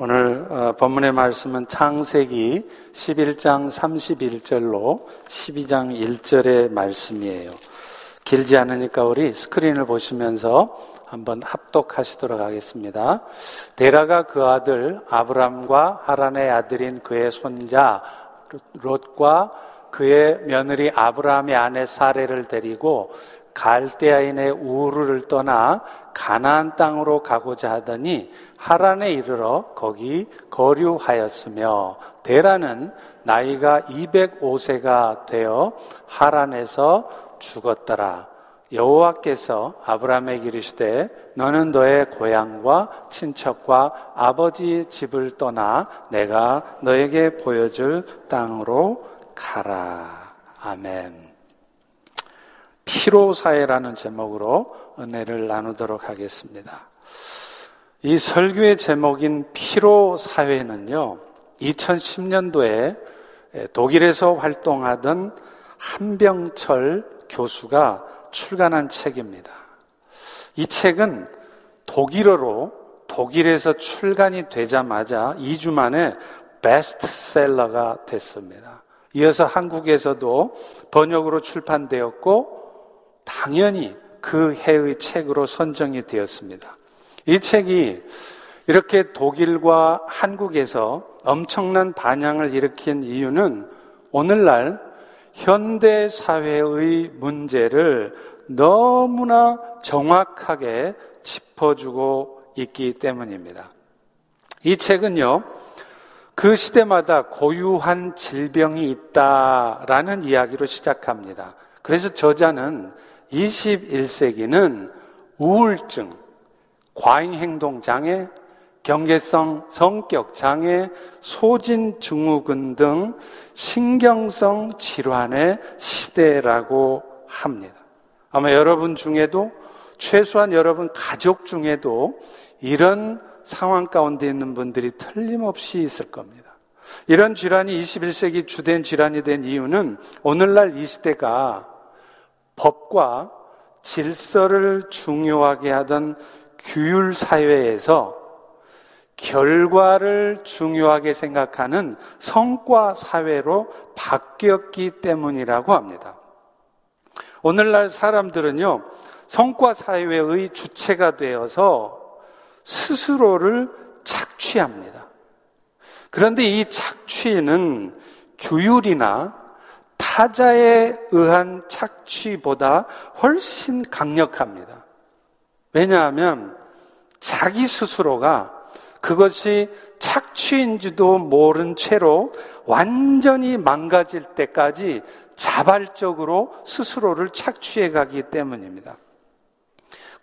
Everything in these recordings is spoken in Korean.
오늘 어, 본문의 말씀은 창세기 11장 31절로 12장 1절의 말씀이에요. 길지 않으니까 우리 스크린을 보시면서 한번 합독하시도록 하겠습니다. 데라가 그 아들 아브람과 하란의 아들인 그의 손자 롯과 그의 며느리 아브라함의 아내 사례를 데리고 갈대아인의 우르를 떠나 가나안 땅으로 가고자 하더니 하란에 이르러 거기 거류하였으며 데라는 나이가 205세가 되어 하란에서 죽었더라. 여호와께서 아브라함에게 이르시되 너는 너의 고향과 친척과 아버지 집을 떠나 내가 너에게 보여줄 땅으로 가라. 아멘. 피로사회라는 제목으로 은혜를 나누도록 하겠습니다. 이 설교의 제목인 피로사회는요, 2010년도에 독일에서 활동하던 한병철 교수가 출간한 책입니다. 이 책은 독일어로 독일에서 출간이 되자마자 2주 만에 베스트셀러가 됐습니다. 이어서 한국에서도 번역으로 출판되었고 당연히 그 해의 책으로 선정이 되었습니다. 이 책이 이렇게 독일과 한국에서 엄청난 반향을 일으킨 이유는 오늘날 현대 사회의 문제를 너무나 정확하게 짚어주고 있기 때문입니다. 이 책은요, 그 시대마다 고유한 질병이 있다라는 이야기로 시작합니다. 그래서 저자는 21세기는 우울증, 과잉행동 장애, 경계성 성격 장애, 소진 증후군 등 신경성 질환의 시대라고 합니다. 아마 여러분 중에도 최소한 여러분 가족 중에도 이런 상황 가운데 있는 분들이 틀림없이 있을 겁니다. 이런 질환이 21세기 주된 질환이 된 이유는 오늘날 이 시대가 법과 질서를 중요하게 하던 규율 사회에서 결과를 중요하게 생각하는 성과 사회로 바뀌었기 때문이라고 합니다. 오늘날 사람들은요, 성과 사회의 주체가 되어서 스스로를 착취합니다. 그런데 이 착취는 규율이나 타자에 의한 착취보다 훨씬 강력합니다. 왜냐하면 자기 스스로가 그것이 착취인지도 모른 채로 완전히 망가질 때까지 자발적으로 스스로를 착취해 가기 때문입니다.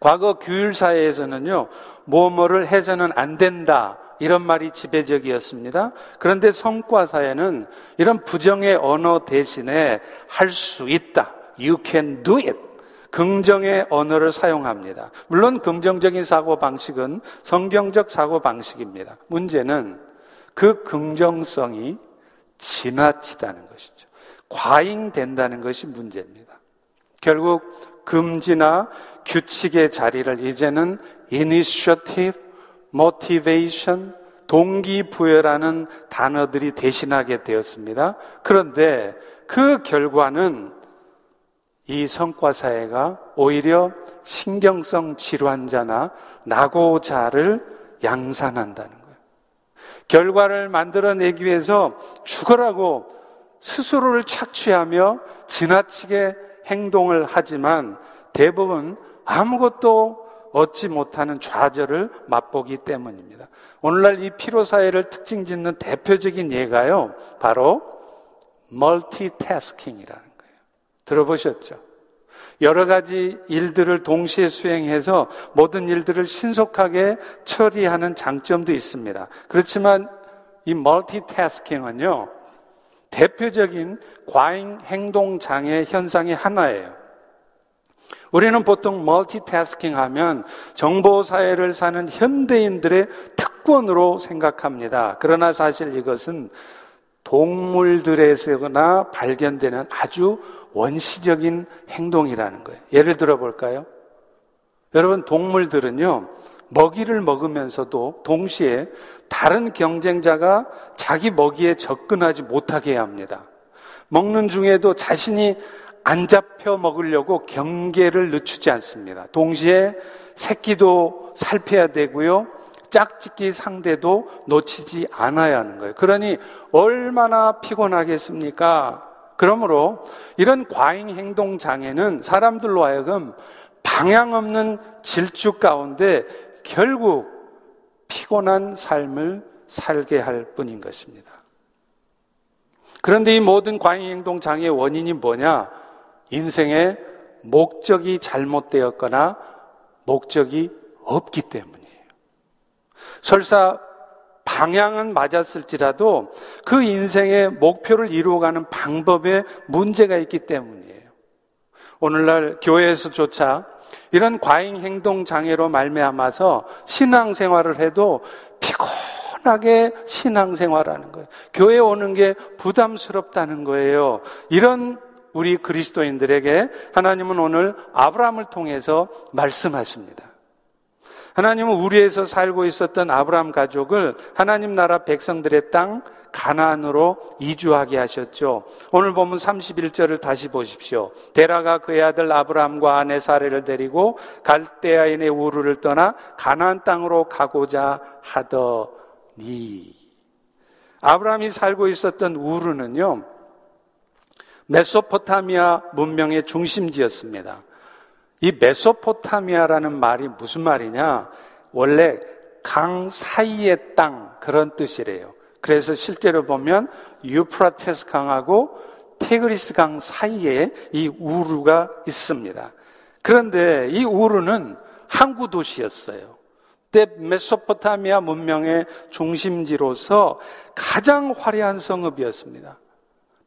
과거 규율사회에서는요, 뭐뭐를 해서는 안 된다. 이런 말이 지배적이었습니다. 그런데 성과사회는 이런 부정의 언어 대신에 할 수 있다. You can do it. 긍정의 언어를 사용합니다. 물론 긍정적인 사고 방식은 성경적 사고 방식입니다. 문제는 그 긍정성이 지나치다는 것이죠. 과잉된다는 것이 문제입니다. 결국 금지나 규칙의 자리를 이제는 initiative, motivation, 동기부여라는 단어들이 대신하게 되었습니다. 그런데 그 결과는 이 성과사회가 오히려 신경성 질환자나 낙오자를 양산한다는 거예요. 결과를 만들어내기 위해서 죽으라고 스스로를 착취하며 지나치게 행동을 하지만 대부분 아무것도 얻지 못하는 좌절을 맛보기 때문입니다. 오늘날 이 피로사회를 특징 짓는 대표적인 예가요, 바로 멀티태스킹이라는 거예요. 들어보셨죠? 여러 가지 일들을 동시에 수행해서 모든 일들을 신속하게 처리하는 장점도 있습니다. 그렇지만 이 멀티태스킹은요, 대표적인 과잉 행동 장애 현상의 하나예요. 우리는 보통 멀티태스킹 하면 정보 사회를 사는 현대인들의 특권으로 생각합니다. 그러나 사실 이것은 동물들에서나 발견되는 아주 원시적인 행동이라는 거예요. 예를 들어 볼까요? 여러분, 동물들은요, 먹이를 먹으면서도 동시에 다른 경쟁자가 자기 먹이에 접근하지 못하게 합니다. 먹는 중에도 자신이 안 잡혀 먹으려고 경계를 늦추지 않습니다. 동시에 새끼도 살펴야 되고요. 짝짓기 상대도 놓치지 않아야 하는 거예요. 그러니 얼마나 피곤하겠습니까? 그러므로 이런 과잉 행동 장애는 사람들로 하여금 방향 없는 질주 가운데 결국 피곤한 삶을 살게 할 뿐인 것입니다. 그런데 이 모든 과잉 행동 장애의 원인이 뭐냐? 인생의 목적이 잘못되었거나 목적이 없기 때문이에요. 설사 방향은 맞았을지라도 그 인생의 목표를 이루어가는 방법에 문제가 있기 때문이에요. 오늘날 교회에서조차 이런 과잉 행동 장애로 말미암아서 신앙생활을 해도 피곤하게 신앙생활하는 거예요. 교회 오는 게 부담스럽다는 거예요. 이런 우리 그리스도인들에게 하나님은 오늘 아브라함을 통해서 말씀하십니다. 하나님은 우리에서 살고 있었던 아브라함 가족을 하나님 나라 백성들의 땅 가나안으로 이주하게 하셨죠. 오늘 보면 31절을 다시 보십시오. 데라가 그의 아들 아브라함과 아내 사례를 데리고 갈대아인의 우르를 떠나 가나안 땅으로 가고자 하더니 아브라함이 살고 있었던 우르는요. 메소포타미아 문명의 중심지였습니다. 이 메소포타미아라는 말이 무슨 말이냐? 원래 강 사이의 땅 그런 뜻이래요. 그래서 실제로 보면 유프라테스 강하고 테그리스 강 사이에 이 우루가 있습니다. 그런데 이 우루는 항구 도시였어요. 때 메소포타미아 문명의 중심지로서 가장 화려한 성읍이었습니다.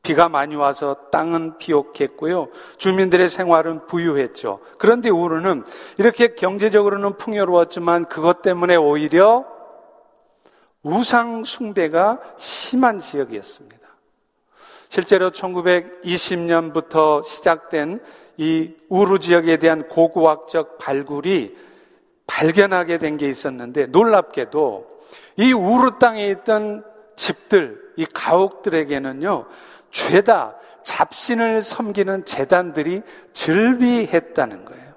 비가 많이 와서 땅은 비옥했고요. 주민들의 생활은 부유했죠. 그런데 우르는 이렇게 경제적으로는 풍요로웠지만 그것 때문에 오히려 우상 숭배가 심한 지역이었습니다. 실제로 1920년부터 시작된 이 우루 지역에 대한 고고학적 발굴이 발견하게 된 게 있었는데 놀랍게도 이 우루 땅에 있던 집들, 이 가옥들에게는요, 죄다 잡신을 섬기는 재단들이 즐비했다는 거예요.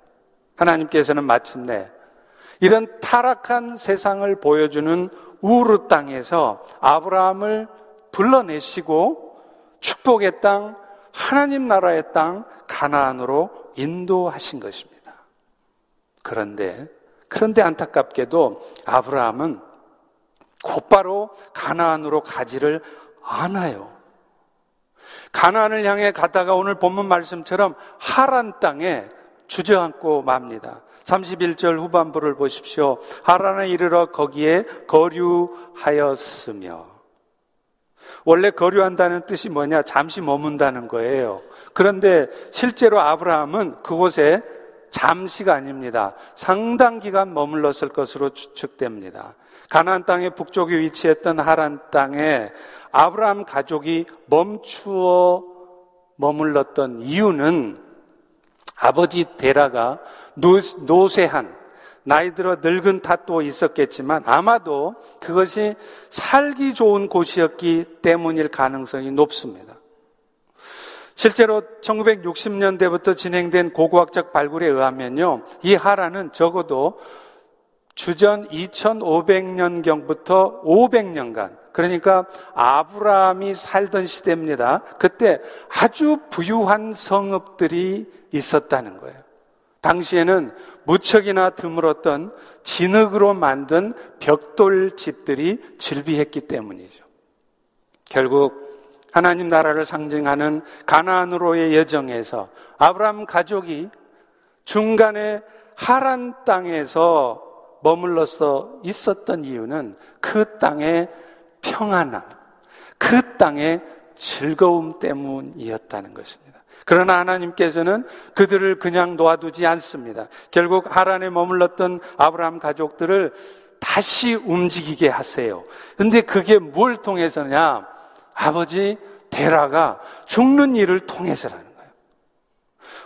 하나님께서는 마침내 이런 타락한 세상을 보여주는 우르 땅에서 아브라함을 불러내시고 축복의 땅, 하나님 나라의 땅, 가나안으로 인도하신 것입니다. 그런데, 그런데 안타깝게도 아브라함은 곧바로 가나안으로 가지를 않아요. 가나안을 향해 가다가 오늘 본문 말씀처럼 하란 땅에 주저앉고 맙니다. 31절 후반부를 보십시오. 하란에 이르러 거기에 거류하였으며 원래 거류한다는 뜻이 뭐냐? 잠시 머문다는 거예요. 그런데 실제로 아브라함은 그곳에 잠시가 아닙니다. 상당 기간 머물렀을 것으로 추측됩니다. 가나안 땅의 북쪽에 위치했던 하란 땅에 아브라함 가족이 멈추어 머물렀던 이유는 아버지 데라가 노쇠한 나이 들어 늙은 탓도 있었겠지만 아마도 그것이 살기 좋은 곳이었기 때문일 가능성이 높습니다. 실제로 1960년대부터 진행된 고고학적 발굴에 의하면요, 이 하라는 적어도 주전 2500년경부터 500년간 그러니까 아브라함이 살던 시대입니다. 그때 아주 부유한 성읍들이 있었다는 거예요. 당시에는 무척이나 드물었던 진흙으로 만든 벽돌 집들이 즐비했기 때문이죠. 결국 하나님 나라를 상징하는 가나안으로의 여정에서 아브라함 가족이 중간에 하란 땅에서 머물러서 있었던 이유는 그 땅의 평안함, 그 땅의 즐거움 때문이었다는 것입니다. 그러나 하나님께서는 그들을 그냥 놓아두지 않습니다. 결국 하란에 머물렀던 아브라함 가족들을 다시 움직이게 하세요. 근데 그게 뭘 통해서냐? 아버지 데라가 죽는 일을 통해서라는.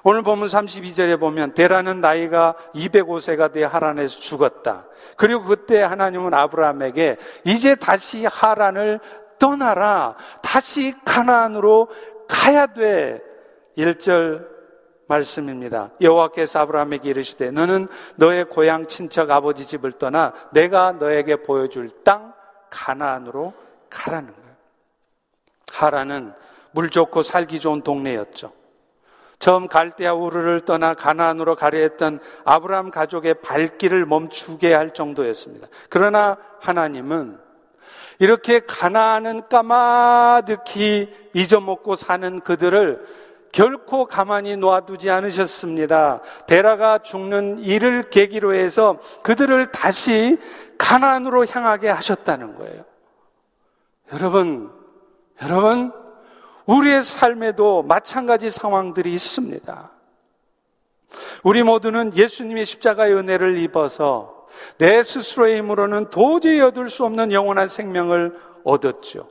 오늘 보면 32절에 보면 데라는 나이가 205세가 돼 하란에서 죽었다. 그리고 그때 하나님은 아브라함에게 이제 다시 하란을 떠나라. 다시 가나안으로 가야 돼. 1절 말씀입니다. 여호와께서 아브라함에게 이르시되 너는 너의 고향 친척 아버지 집을 떠나 내가 너에게 보여줄 땅 가나안으로 가라는 거예요. 하란은 물 좋고 살기 좋은 동네였죠. 처음 갈대아 우르를 떠나 가나안으로 가려 했던 아브라함 가족의 발길을 멈추게 할 정도였습니다. 그러나 하나님은 이렇게 가나안은 까마득히 잊어먹고 사는 그들을 결코 가만히 놓아두지 않으셨습니다. 데라가 죽는 이를 계기로 해서 그들을 다시 가나안으로 향하게 하셨다는 거예요. 여러분, 여러분, 우리의 삶에도 마찬가지 상황들이 있습니다. 우리 모두는 예수님의 십자가의 은혜를 입어서 내 스스로의 힘으로는 도저히 얻을 수 없는 영원한 생명을 얻었죠.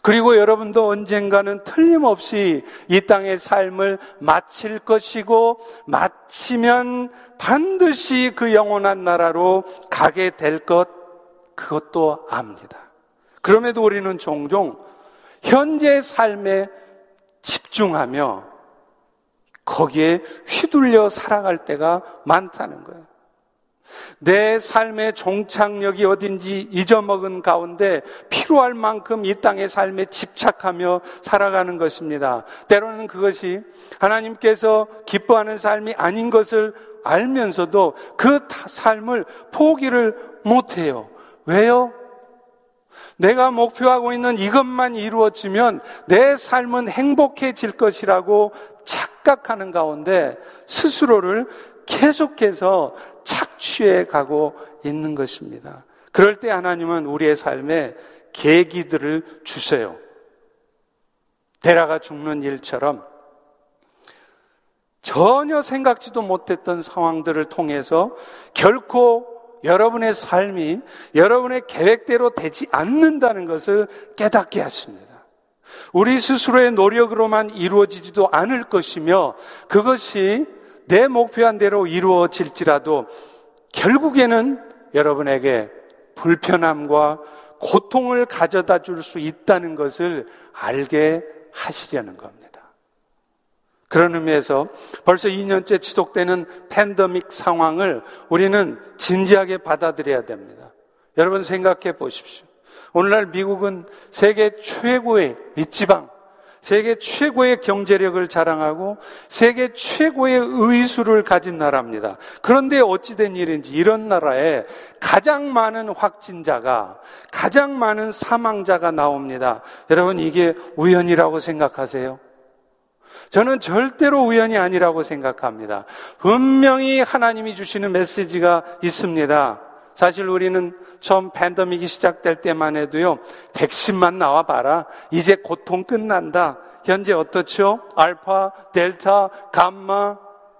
그리고 여러분도 언젠가는 틀림없이 이 땅의 삶을 마칠 것이고 마치면 반드시 그 영원한 나라로 가게 될 것, 그것도 압니다. 그럼에도 우리는 종종 현재 삶에 집중하며 거기에 휘둘려 살아갈 때가 많다는 거예요. 내 삶의 종착역이 어딘지 잊어먹은 가운데 필요할 만큼 이 땅의 삶에 집착하며 살아가는 것입니다. 때로는 그것이 하나님께서 기뻐하는 삶이 아닌 것을 알면서도 그 삶을 포기를 못해요. 왜요? 내가 목표하고 있는 이것만 이루어지면 내 삶은 행복해질 것이라고 착각하는 가운데 스스로를 계속해서 착취해 가고 있는 것입니다. 그럴 때 하나님은 우리의 삶에 계기들을 주세요. 데라가 죽는 일처럼 전혀 생각지도 못했던 상황들을 통해서 결코 여러분의 삶이 여러분의 계획대로 되지 않는다는 것을 깨닫게 하십니다. 우리 스스로의 노력으로만 이루어지지도 않을 것이며 그것이 내 목표한 대로 이루어질지라도 결국에는 여러분에게 불편함과 고통을 가져다 줄 수 있다는 것을 알게 하시려는 겁니다. 그런 의미에서 벌써 2년째 지속되는 팬데믹 상황을 우리는 진지하게 받아들여야 됩니다. 여러분 생각해 보십시오. 오늘날 미국은 세계 최고의 이 지방, 세계 최고의 경제력을 자랑하고 세계 최고의 의수를 가진 나라입니다. 그런데 어찌된 일인지 이런 나라에 가장 많은 확진자가, 가장 많은 사망자가 나옵니다. 여러분, 이게 우연이라고 생각하세요? 저는 절대로 우연이 아니라고 생각합니다. 분명히 하나님이 주시는 메시지가 있습니다. 사실 우리는 처음 팬더믹이 시작될 때만 해도요, 백신만 나와봐라. 이제 고통 끝난다. 현재 어떻죠? 알파, 델타, 감마,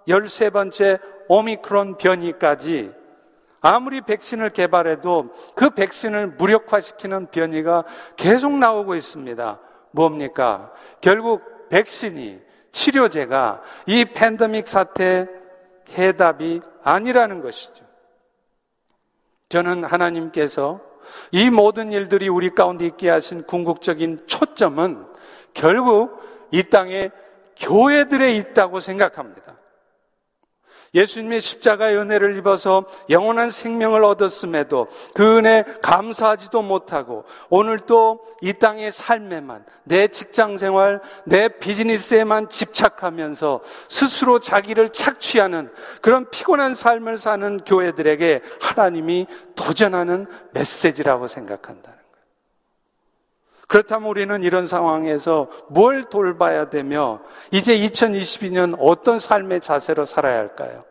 13번째 오미크론 변이까지 아무리 백신을 개발해도 그 백신을 무력화시키는 변이가 계속 나오고 있습니다. 뭡니까? 결국 백신이, 치료제가 이 팬데믹 사태의 해답이 아니라는 것이죠. 저는 하나님께서 이 모든 일들이 우리 가운데 있게 하신 궁극적인 초점은 결국 이 땅에 교회들에 있다고 생각합니다. 예수님의 십자가의 은혜를 입어서 영원한 생명을 얻었음에도 그 은혜 감사하지도 못하고 오늘 또이 땅의 삶에만 내 직장 생활, 내 비즈니스에만 집착하면서 스스로 자기를 착취하는 그런 피곤한 삶을 사는 교회들에게 하나님이 도전하는 메시지라고 생각한다는 거예요. 그렇다면 우리는 이런 상황에서 뭘 돌봐야 되며 이제 2022년 어떤 삶의 자세로 살아야 할까요?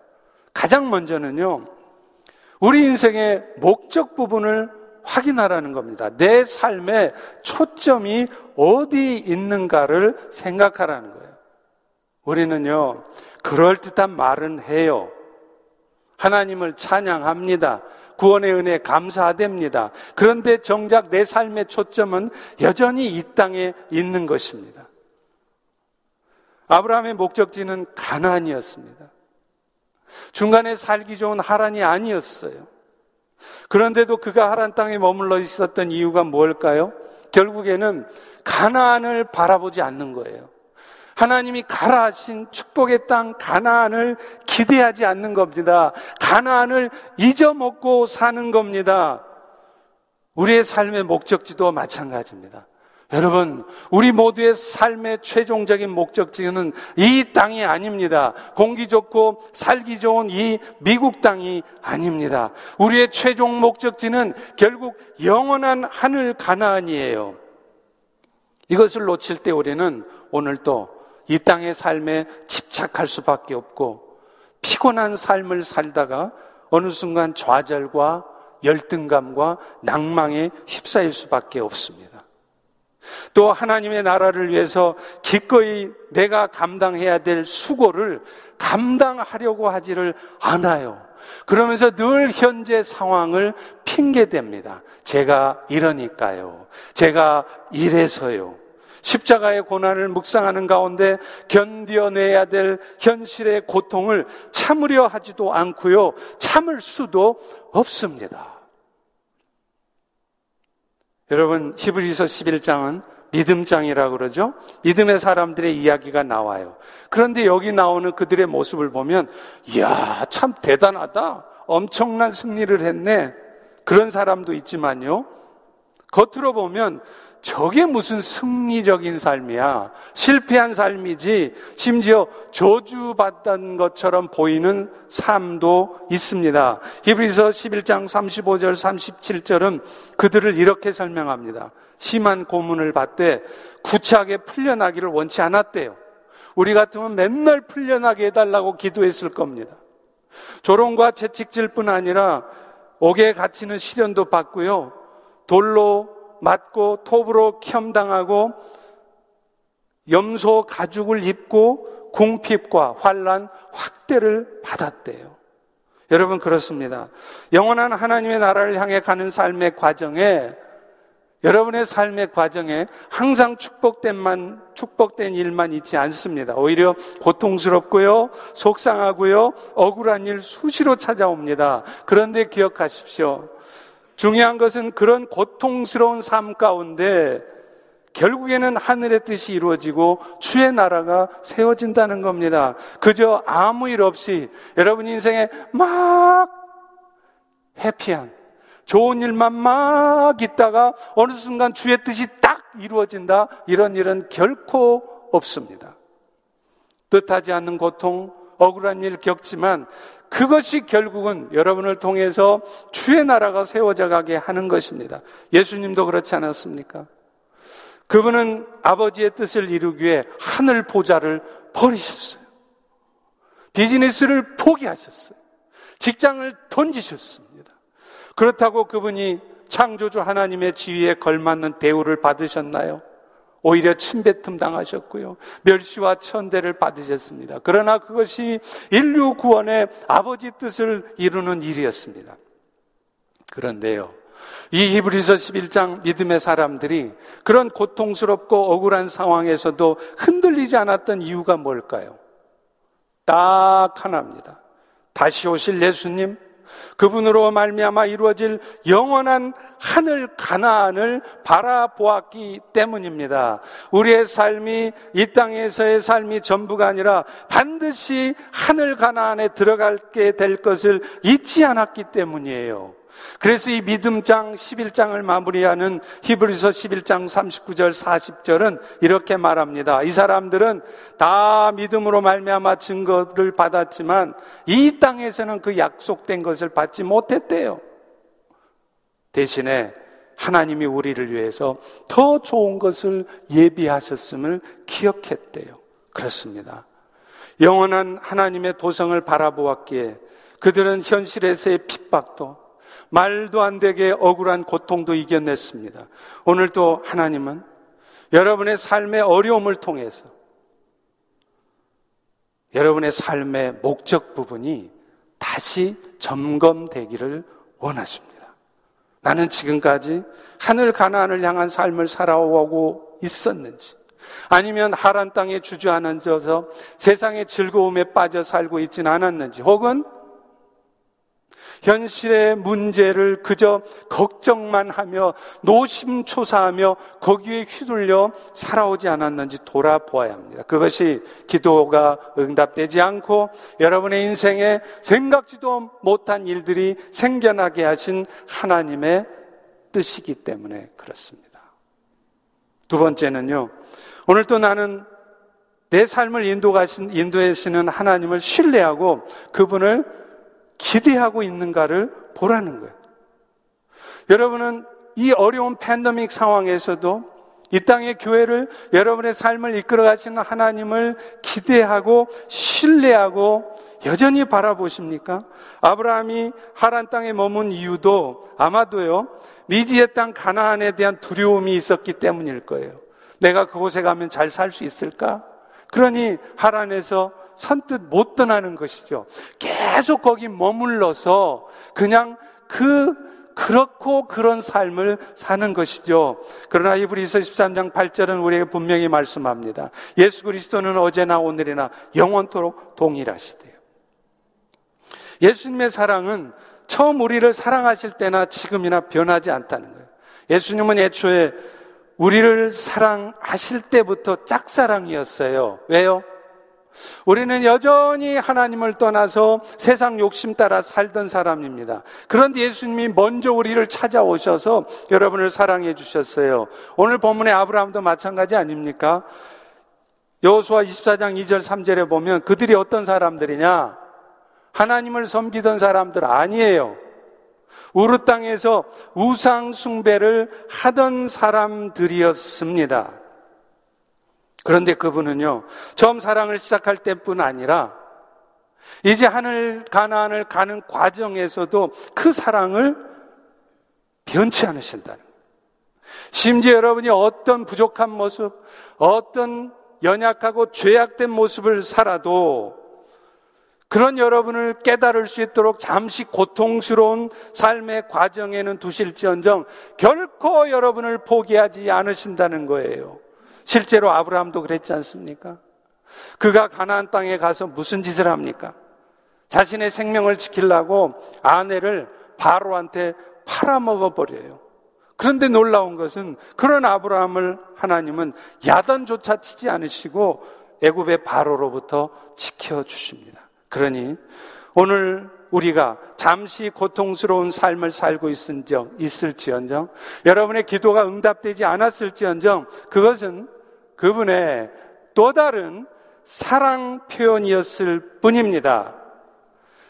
가장 먼저는요, 우리 인생의 목적 부분을 확인하라는 겁니다. 내 삶의 초점이 어디 있는가를 생각하라는 거예요. 우리는요, 그럴듯한 말은 해요. 하나님을 찬양합니다. 구원의 은혜 감사됩니다. 그런데 정작 내 삶의 초점은 여전히 이 땅에 있는 것입니다. 아브라함의 목적지는 가나안이었습니다. 중간에 살기 좋은 하란이 아니었어요. 그런데도 그가 하란 땅에 머물러 있었던 이유가 뭘까요? 결국에는 가나안을 바라보지 않는 거예요. 하나님이 가라 하신 축복의 땅 가나안을 기대하지 않는 겁니다. 가나안을 잊어먹고 사는 겁니다. 우리의 삶의 목적지도 마찬가지입니다. 여러분, 우리 모두의 삶의 최종적인 목적지는 이 땅이 아닙니다. 공기 좋고 살기 좋은 이 미국 땅이 아닙니다. 우리의 최종 목적지는 결국 영원한 하늘 가나안이에요. 이것을 놓칠 때 우리는 오늘 또 이 땅의 삶에 집착할 수밖에 없고 피곤한 삶을 살다가 어느 순간 좌절과 열등감과 낭망에 휩싸일 수밖에 없습니다. 또 하나님의 나라를 위해서 기꺼이 내가 감당해야 될 수고를 감당하려고 하지를 않아요. 그러면서 늘 현재 상황을 핑계댑니다. 제가 이러니까요. 제가 이래서요. 십자가의 고난을 묵상하는 가운데 견뎌내야 될 현실의 고통을 참으려 하지도 않고요. 참을 수도 없습니다. 여러분, 히브리서 11장은 믿음장이라고 그러죠? 믿음의 사람들의 이야기가 나와요. 그런데 여기 나오는 그들의 모습을 보면, 이야, 참 대단하다. 엄청난 승리를 했네. 그런 사람도 있지만요. 겉으로 보면 저게 무슨 승리적인 삶이야. 실패한 삶이지, 심지어 저주받던 것처럼 보이는 삶도 있습니다. 히브리서 11장 35절, 37절은 그들을 이렇게 설명합니다. 심한 고문을 받되 구차하게 풀려나기를 원치 않았대요. 우리 같으면 맨날 풀려나게 해달라고 기도했을 겁니다. 조롱과 채찍질 뿐 아니라 옥에 갇히는 시련도 받고요. 돌로 맞고 톱으로 켬당하고 염소 가죽을 입고 궁핍과 환란, 확대를 받았대요. 여러분 그렇습니다. 영원한 하나님의 나라를 향해 가는 삶의 과정에 여러분의 삶의 과정에 항상 축복된만 축복된 일만 있지 않습니다. 오히려 고통스럽고요, 속상하고요, 억울한 일 수시로 찾아옵니다. 그런데 기억하십시오. 중요한 것은 그런 고통스러운 삶 가운데 결국에는 하늘의 뜻이 이루어지고 주의 나라가 세워진다는 겁니다. 그저 아무 일 없이 여러분 인생에 막 해피한 좋은 일만 막 있다가 어느 순간 주의 뜻이 딱 이루어진다. 이런 일은 결코 없습니다. 뜻하지 않는 고통, 억울한 일 겪지만 그것이 결국은 여러분을 통해서 주의 나라가 세워져 가게 하는 것입니다. 예수님도 그렇지 않았습니까? 그분은 아버지의 뜻을 이루기 위해 하늘 보좌를 버리셨어요. 비즈니스를 포기하셨어요. 직장을 던지셨습니다. 그렇다고 그분이 창조주 하나님의 지위에 걸맞는 대우를 받으셨나요? 오히려 침뱉음 당하셨고요. 멸시와 천대를 받으셨습니다. 그러나 그것이 인류 구원의 아버지 뜻을 이루는 일이었습니다. 그런데요. 이 히브리서 11장 믿음의 사람들이 그런 고통스럽고 억울한 상황에서도 흔들리지 않았던 이유가 뭘까요? 딱 하나입니다. 다시 오실 예수님, 그분으로 말미암아 이루어질 영원한 하늘 가나안을 바라보았기 때문입니다. 우리의 삶이 이 땅에서의 삶이 전부가 아니라 반드시 하늘 가나안에 들어갈게 될 것을 잊지 않았기 때문이에요. 그래서 이 믿음장 11장을 마무리하는 히브리서 11장 39절 40절은 이렇게 말합니다. 이 사람들은 다 믿음으로 말미암아 증거를 받았지만 이 땅에서는 그 약속된 것을 받지 못했대요. 대신에 하나님이 우리를 위해서 더 좋은 것을 예비하셨음을 기억했대요. 그렇습니다. 영원한 하나님의 도성을 바라보았기에 그들은 현실에서의 핍박도 말도 안 되게 억울한 고통도 이겨냈습니다. 오늘도 하나님은 여러분의 삶의 어려움을 통해서 여러분의 삶의 목적 부분이 다시 점검되기를 원하십니다. 나는 지금까지 하늘 가나안을 향한 삶을 살아오고 있었는지, 아니면 하란 땅에 주저앉아서 세상의 즐거움에 빠져 살고 있지는 않았는지 혹은 현실의 문제를 그저 걱정만 하며 노심초사하며 거기에 휘둘려 살아오지 않았는지 돌아보아야 합니다. 그것이 기도가 응답되지 않고 여러분의 인생에 생각지도 못한 일들이 생겨나게 하신 하나님의 뜻이기 때문에 그렇습니다. 두 번째는요. 오늘 또 나는 내 삶을 인도하신, 인도하시는 하나님을 신뢰하고 그분을 기대하고 있는가를 보라는 거예요. 여러분은 이 어려운 팬데믹 상황에서도 이 땅의 교회를 여러분의 삶을 이끌어 가시는 하나님을 기대하고 신뢰하고 여전히 바라보십니까? 아브라함이 하란 땅에 머문 이유도 아마도요, 미지의 땅 가나안에 대한 두려움이 있었기 때문일 거예요. 내가 그곳에 가면 잘 살 수 있을까? 그러니 하란에서 선뜻 못 떠나는 것이죠. 계속 거기 머물러서 그냥 그 그렇고 그런 삶을 사는 것이죠. 그러나 이브리서 13장 8절은 우리에게 분명히 말씀합니다. 예수 그리스도는 어제나 오늘이나 영원토록 동일하시대요. 예수님의 사랑은 처음 우리를 사랑하실 때나 지금이나 변하지 않다는 거예요. 예수님은 애초에 우리를 사랑하실 때부터 짝사랑이었어요. 왜요? 우리는 여전히 하나님을 떠나서 세상 욕심 따라 살던 사람입니다. 그런데 예수님이 먼저 우리를 찾아오셔서 여러분을 사랑해 주셨어요. 오늘 본문의 아브라함도 마찬가지 아닙니까? 여호수아 24장 2절 3절에 보면 그들이 어떤 사람들이냐? 하나님을 섬기던 사람들 아니에요. 우르 땅에서 우상 숭배를 하던 사람들이었습니다. 그런데 그분은요, 처음 사랑을 시작할 때뿐 아니라 이제 하늘 가나안을 가는 과정에서도 그 사랑을 변치 않으신다는 거예요. 심지어 여러분이 어떤 부족한 모습, 어떤 연약하고 죄악된 모습을 살아도 그런 여러분을 깨달을 수 있도록 잠시 고통스러운 삶의 과정에는 두실지언정 결코 여러분을 포기하지 않으신다는 거예요. 실제로 아브라함도 그랬지 않습니까? 그가 가나안 땅에 가서 무슨 짓을 합니까? 자신의 생명을 지키려고 아내를 바로한테 팔아먹어 버려요. 그런데 놀라운 것은 그런 아브라함을 하나님은 야단조차 치지 않으시고 애굽의 바로로부터 지켜 주십니다. 그러니 오늘 우리가 잠시 고통스러운 삶을 살고 있을지언정 여러분의 기도가 응답되지 않았을지언정 그것은 그분의 또 다른 사랑 표현이었을 뿐입니다.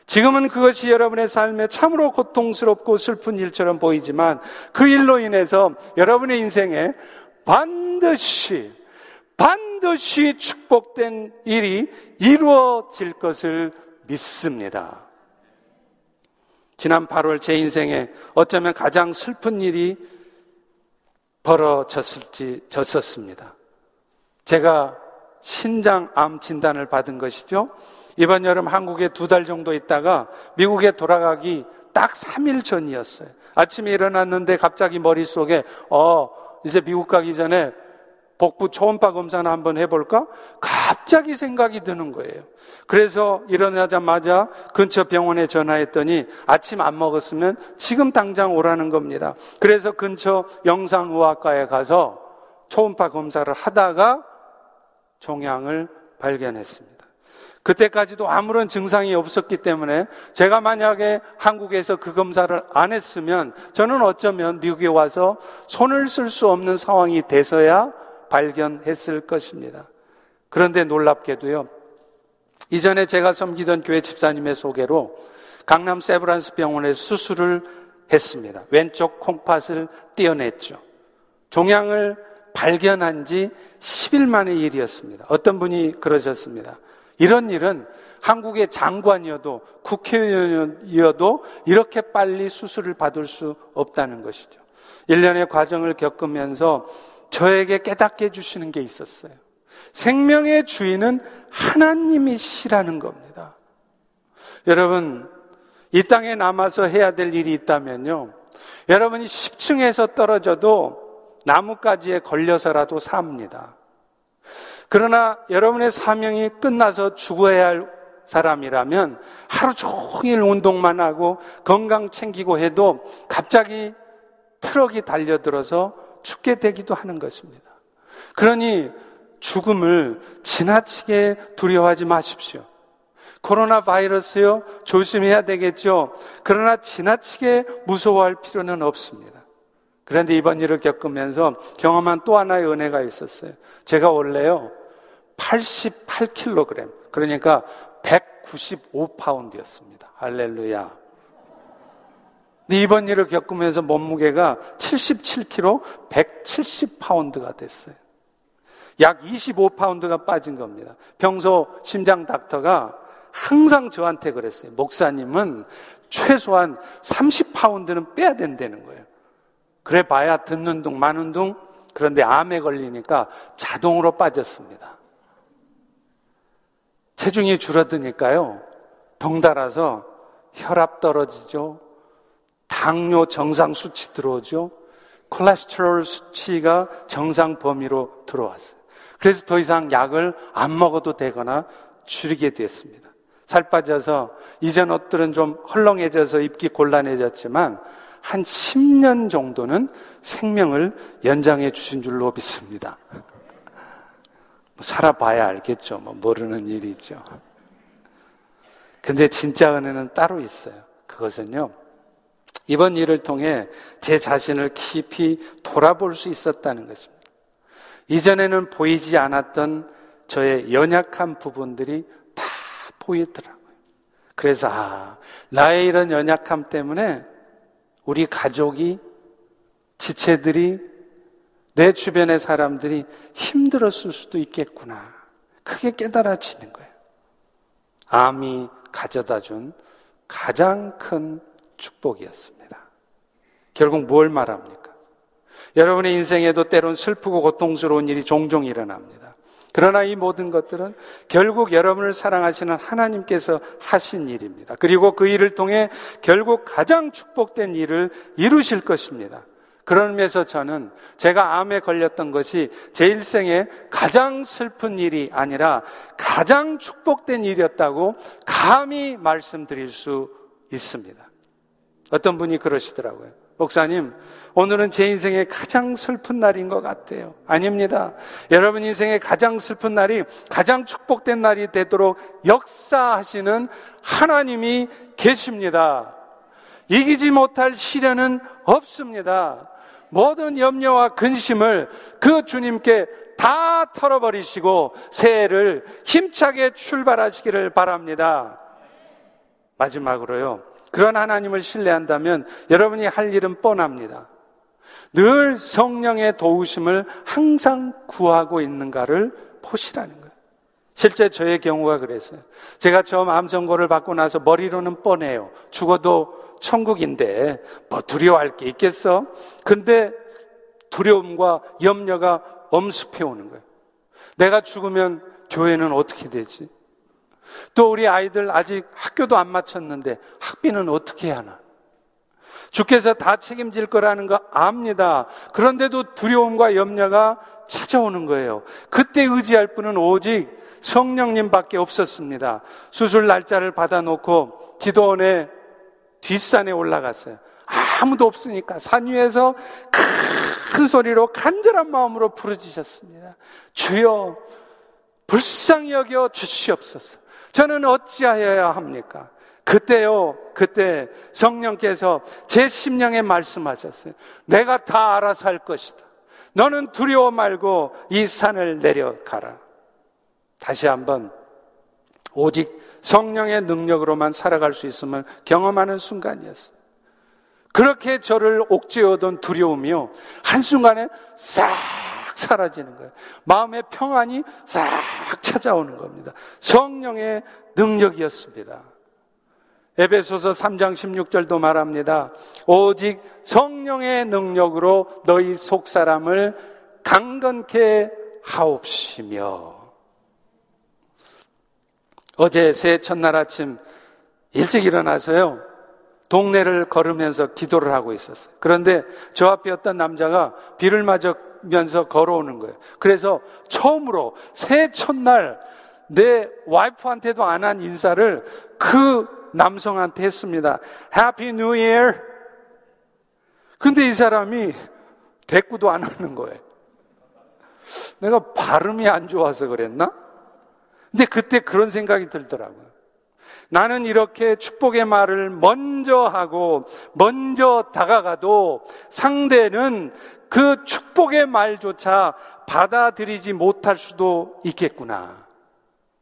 지금은 그것이 여러분의 삶에 참으로 고통스럽고 슬픈 일처럼 보이지만 그 일로 인해서 여러분의 인생에 반드시, 반드시 축복된 일이 이루어질 것을 믿습니다. 지난 8월 제 인생에 어쩌면 가장 슬픈 일이 벌어졌을지, 졌었습니다. 제가 신장암 진단을 받은 것이죠. 이번 여름 한국에 두 달 정도 있다가 미국에 돌아가기 딱 3일 전이었어요. 아침에 일어났는데 갑자기 머릿속에, 어, 이제 미국 가기 전에 복부 초음파 검사나 한번 해볼까? 갑자기 생각이 드는 거예요. 그래서 일어나자마자 근처 병원에 전화했더니 아침 안 먹었으면 지금 당장 오라는 겁니다. 그래서 근처 영상의학과에 가서 초음파 검사를 하다가 종양을 발견했습니다. 그때까지도 아무런 증상이 없었기 때문에 제가 만약에 한국에서 그 검사를 안 했으면 저는 어쩌면 미국에 와서 손을 쓸 수 없는 상황이 돼서야 발견했을 것입니다. 그런데 놀랍게도요. 이전에 제가 섬기던 교회 집사님의 소개로 강남 세브란스 병원에 수술을 했습니다. 왼쪽 콩팥을 떼어냈죠. 종양을 발견한 지 10일 만의 일이었습니다. 어떤 분이 그러셨습니다. 이런 일은 한국의 장관이어도 국회의원이어도 이렇게 빨리 수술을 받을 수 없다는 것이죠. 1년의 과정을 겪으면서 저에게 깨닫게 해주시는 게 있었어요. 생명의 주인은 하나님이시라는 겁니다. 여러분, 이 땅에 남아서 해야 될 일이 있다면요. 여러분이 10층에서 떨어져도 나뭇가지에 걸려서라도 삽니다. 그러나 여러분의 사명이 끝나서 죽어야 할 사람이라면 하루 종일 운동만 하고 건강 챙기고 해도 갑자기 트럭이 달려들어서 죽게 되기도 하는 것입니다. 그러니 죽음을 지나치게 두려워하지 마십시오. 코로나 바이러스요, 조심해야 되겠죠. 그러나 지나치게 무서워할 필요는 없습니다. 그런데 이번 일을 겪으면서 경험한 또 하나의 은혜가 있었어요. 제가 원래요, 88kg, 그러니까 195파운드였습니다. 할렐루야. 근데 이번 일을 겪으면서 몸무게가 77kg, 170파운드가 됐어요. 약 25파운드가 빠진 겁니다. 평소 심장 닥터가 항상 저한테 그랬어요. 목사님은 최소한 30파운드는 빼야 된다는 거예요. 그래 봐야 듣는 둥 마는 둥 그런데 암에 걸리니까 자동으로 빠졌습니다. 체중이 줄어드니까요. 덩달아서 혈압 떨어지죠. 당뇨 정상 수치 들어오죠. 콜레스테롤 수치가 정상 범위로 들어왔어요. 그래서 더 이상 약을 안 먹어도 되거나 줄이게 됐습니다. 살 빠져서 이전 옷들은 좀 헐렁해져서 입기 곤란해졌지만 한 10년 정도는 생명을 연장해 주신 줄로 믿습니다. 뭐 살아봐야 알겠죠. 뭐 모르는 일이죠. 근데 진짜 은혜는 따로 있어요. 그것은요. 이번 일을 통해 제 자신을 깊이 돌아볼 수 있었다는 것입니다. 이전에는 보이지 않았던 저의 연약한 부분들이 다 보이더라고요. 그래서, 아, 나의 이런 연약함 때문에 우리 가족이, 지체들이, 내 주변의 사람들이 힘들었을 수도 있겠구나. 크게 깨달아지는 거예요. 암이 가져다 준 가장 큰 축복이었습니다. 결국 뭘 말합니까? 여러분의 인생에도 때론 슬프고 고통스러운 일이 종종 일어납니다. 그러나 이 모든 것들은 결국 여러분을 사랑하시는 하나님께서 하신 일입니다. 그리고 그 일을 통해 결국 가장 축복된 일을 이루실 것입니다. 그런 면에서 저는 제가 암에 걸렸던 것이 제 일생에 가장 슬픈 일이 아니라 가장 축복된 일이었다고 감히 말씀드릴 수 있습니다. 어떤 분이 그러시더라고요. 목사님, 오늘은 제 인생의 가장 슬픈 날인 것 같아요. 아닙니다. 여러분 인생의 가장 슬픈 날이 가장 축복된 날이 되도록 역사하시는 하나님이 계십니다. 이기지 못할 시련은 없습니다. 모든 염려와 근심을 그 주님께 다 털어버리시고 새해를 힘차게 출발하시기를 바랍니다. 마지막으로요. 그런 하나님을 신뢰한다면 여러분이 할 일은 뻔합니다. 늘 성령의 도우심을 항상 구하고 있는가를 보시라는 거예요. 실제 저의 경우가 그랬어요. 제가 처음 암 선고를 받고 나서 머리로는 뻔해요. 죽어도 천국인데 뭐 두려워할 게 있겠어? 근데 두려움과 염려가 엄습해 오는 거예요. 내가 죽으면 교회는 어떻게 되지? 또 우리 아이들 아직 학교도 안 마쳤는데 학비는 어떻게 하나? 주께서 다 책임질 거라는 거 압니다. 그런데도 두려움과 염려가 찾아오는 거예요. 그때 의지할 분은 오직 성령님밖에 없었습니다. 수술 날짜를 받아놓고 기도원에 뒷산에 올라갔어요. 아무도 없으니까 산 위에서 큰 소리로 간절한 마음으로 부르짖었습니다. 주여 불쌍히 여겨 주시옵소서. 저는 어찌하여야 합니까? 그때요, 그때 성령께서 제 심령에 말씀하셨어요. 내가 다 알아서 할 것이다. 너는 두려워 말고 이 산을 내려가라. 다시 한번 오직 성령의 능력으로만 살아갈 수 있음을 경험하는 순간이었어요. 그렇게 저를 옥죄어던 두려움이요. 한순간에 싹 사라지는 거예요. 마음의 평안이 싹 찾아오는 겁니다. 성령의 능력이었습니다. 에베소서 3장 16절도 말합니다. 오직 성령의 능력으로 너희 속 사람을 강건케 하옵시며 어제 새해 첫날 아침 일찍 일어나서요. 동네를 걸으면서 기도를 하고 있었어요. 그런데 저 앞에 어떤 남자가 비를 맞아 하 면서 걸어오는 거예요. 그래서 처음으로 새 첫날 내 와이프한테도 안 한 인사를 그 남성한테 했습니다. Happy New Year. 근데 이 사람이 대꾸도 안 하는 거예요. 내가 발음이 안 좋아서 그랬나? 근데 그때 그런 생각이 들더라고요. 나는 이렇게 축복의 말을 먼저 하고 먼저 다가가도 상대는 그 축복의 말조차 받아들이지 못할 수도 있겠구나.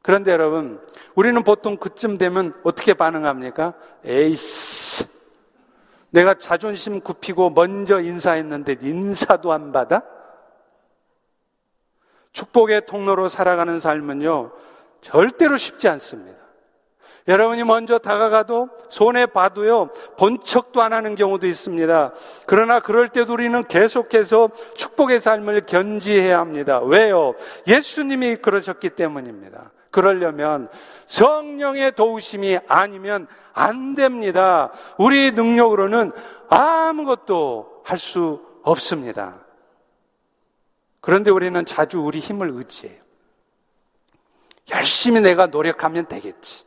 그런데 여러분, 우리는 보통 그쯤 되면 어떻게 반응합니까? 에이씨. 내가 자존심 굽히고 먼저 인사했는데 인사도 안 받아? 축복의 통로로 살아가는 삶은요, 절대로 쉽지 않습니다. 여러분이 먼저 다가가도 손에 봐도요, 본 척도 안 하는 경우도 있습니다. 그러나 그럴 때도 우리는 계속해서 축복의 삶을 견지해야 합니다. 왜요? 예수님이 그러셨기 때문입니다. 그러려면 성령의 도우심이 아니면 안 됩니다. 우리 능력으로는 아무것도 할 수 없습니다. 그런데 우리는 자주 우리 힘을 의지해요. 열심히 내가 노력하면 되겠지.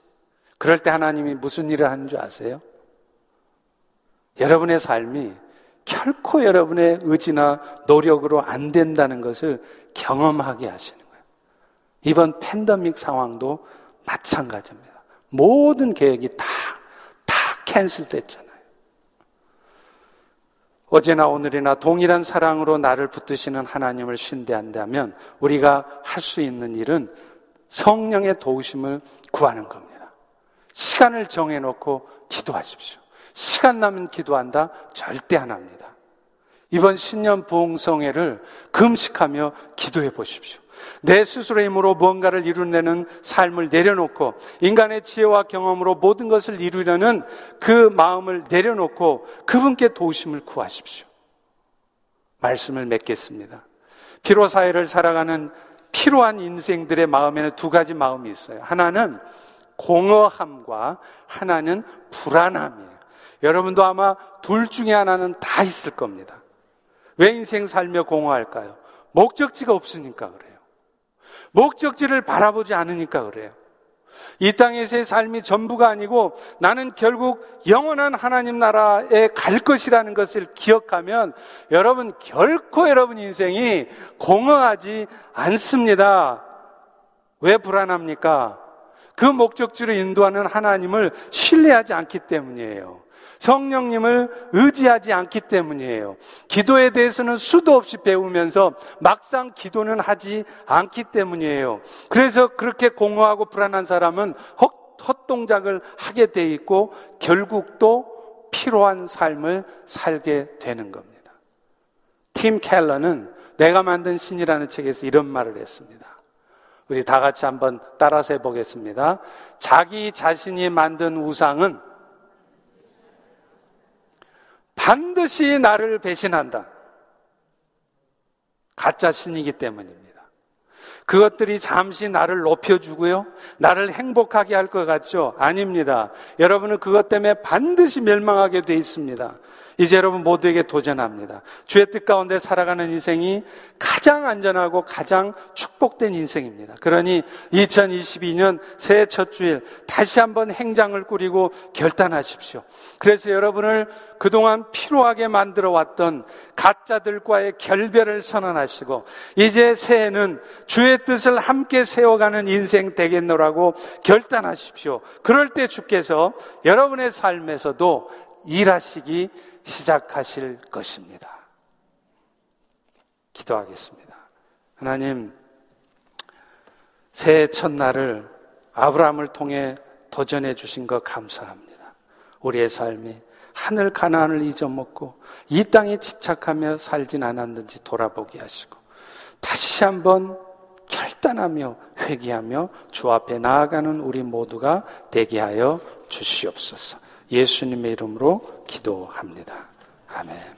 그럴 때 하나님이 무슨 일을 하는 줄 아세요? 여러분의 삶이 결코 여러분의 의지나 노력으로 안 된다는 것을 경험하게 하시는 거예요. 이번 팬데믹 상황도 마찬가지입니다. 모든 계획이 다, 다 캔슬 됐잖아요. 어제나 오늘이나 동일한 사랑으로 나를 붙드시는 하나님을 신대한다면 우리가 할 수 있는 일은 성령의 도우심을 구하는 겁니다. 시간을 정해놓고 기도하십시오. 시간 나면 기도한다? 절대 안 합니다. 이번 신년 부흥성회를 금식하며 기도해 보십시오. 내 스스로의 힘으로 무언가를 이루려는 삶을 내려놓고 인간의 지혜와 경험으로 모든 것을 이루려는 그 마음을 내려놓고 그분께 도우심을 구하십시오. 말씀을 맺겠습니다. 피로 사회를 살아가는 필요한 인생들의 마음에는 두 가지 마음이 있어요. 하나는 공허함과 하나는 불안함이에요. 여러분도 아마 둘 중에 하나는 다 있을 겁니다. 왜 인생 살며 공허할까요? 목적지가 없으니까 그래요. 목적지를 바라보지 않으니까 그래요. 이 땅에서의 삶이 전부가 아니고 나는 결국 영원한 하나님 나라에 갈 것이라는 것을 기억하면 여러분 결코 여러분 인생이 공허하지 않습니다. 왜 불안합니까? 그 목적지로 인도하는 하나님을 신뢰하지 않기 때문이에요. 성령님을 의지하지 않기 때문이에요. 기도에 대해서는 수도 없이 배우면서 막상 기도는 하지 않기 때문이에요. 그래서 그렇게 공허하고 불안한 사람은 헛동작을 하게 돼 있고 결국 또 필요한 삶을 살게 되는 겁니다. 팀 켈러는 내가 만든 신이라는 책에서 이런 말을 했습니다. 우리 다 같이 한번 따라서 해보겠습니다. 자기 자신이 만든 우상은 반드시 나를 배신한다. 가짜 신이기 때문입니다. 그것들이 잠시 나를 높여주고요. 나를 행복하게 할 것 같죠? 아닙니다. 여러분은 그것 때문에 반드시 멸망하게 돼 있습니다. 이제 여러분 모두에게 도전합니다. 주의 뜻 가운데 살아가는 인생이 가장 안전하고 가장 축복된 인생입니다. 그러니 2022년 새해 첫 주일 다시 한번 행장을 꾸리고 결단하십시오. 그래서 여러분을 그동안 피로하게 만들어 왔던 가짜들과의 결별을 선언하시고 이제 새해는 주의 뜻을 함께 세워가는 인생 되겠노라고 결단하십시오. 그럴 때 주께서 여러분의 삶에서도 일하시기 시작하실 것입니다. 기도하겠습니다. 하나님, 새해 첫날을 아브라함을 통해 도전해 주신 것 감사합니다. 우리의 삶이 하늘 가나안을 잊어먹고 이 땅에 집착하며 살진 않았는지 돌아보게 하시고 다시 한번 결단하며 회개하며 주 앞에 나아가는 우리 모두가 되게 하여 주시옵소서. 예수님의 이름으로 기도합니다. 아멘.